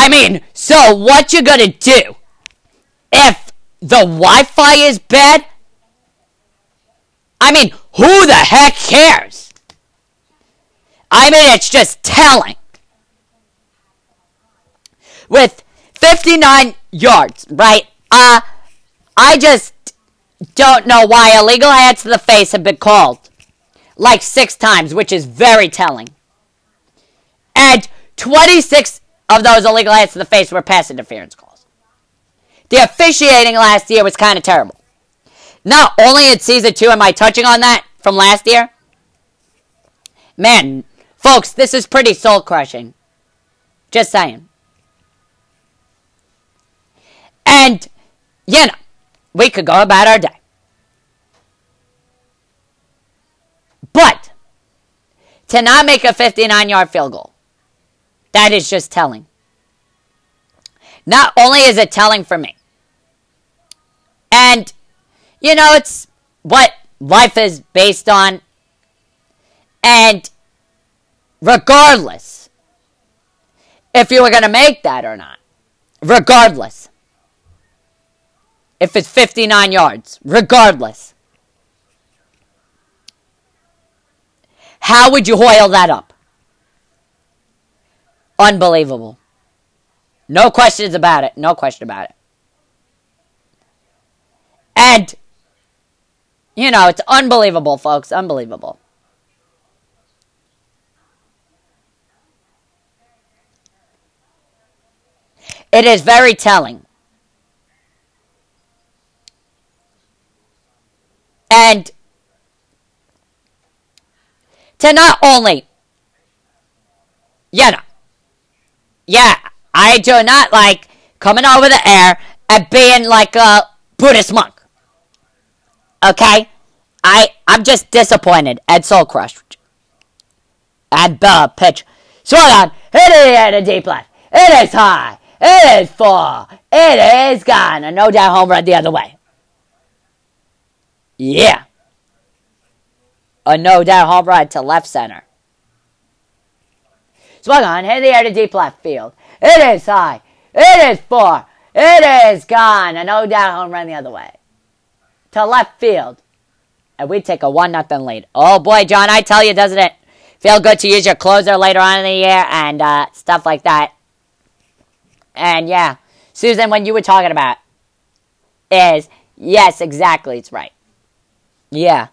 I mean, so what you gonna do? If the Wi-Fi is bad? I mean, who the heck cares? I mean, it's just telling. With 59 yards, right? Uh, I just don't know why illegal hands to the face have been called like six times, which is very telling. And 26 of those illegal hands to the face were pass interference calls. The officiating last year was kind of terrible. Not only in season two am I touching on that from last year. Man, folks, this is pretty soul crushing. Just saying. And, you know, we could go about our day. But, to not make a 59 yard field goal, that is just telling. Not only is it telling for me, and, you know, it's what life is based on, and regardless if you were going to make that or not, regardless if it's 59 yards, regardless. How would you hoil that up? Unbelievable. No questions about it. No question about it. And, you know, it's unbelievable, folks. Unbelievable. It is very telling And to not only, you know, yeah, I do not like coming over the air and being like a Buddhist monk. Okay? I, I'm just disappointed and soul crushed. And the pitch. Swung on. Hit it at a deep left. It is high. It is full. It is gone. A no doubt home run the other way. Yeah. A no doubt home run to left center. Swung on, hit the air to deep left field. It is high. It is far. It is gone. A no doubt home run the other way. To left field. And we take a 1 nothing lead. Oh boy, John, I tell you, doesn't it feel good to use your closer later on in the year and uh, stuff like that? And yeah, Susan, when you were talking about is yes, exactly, it's right. Yeah.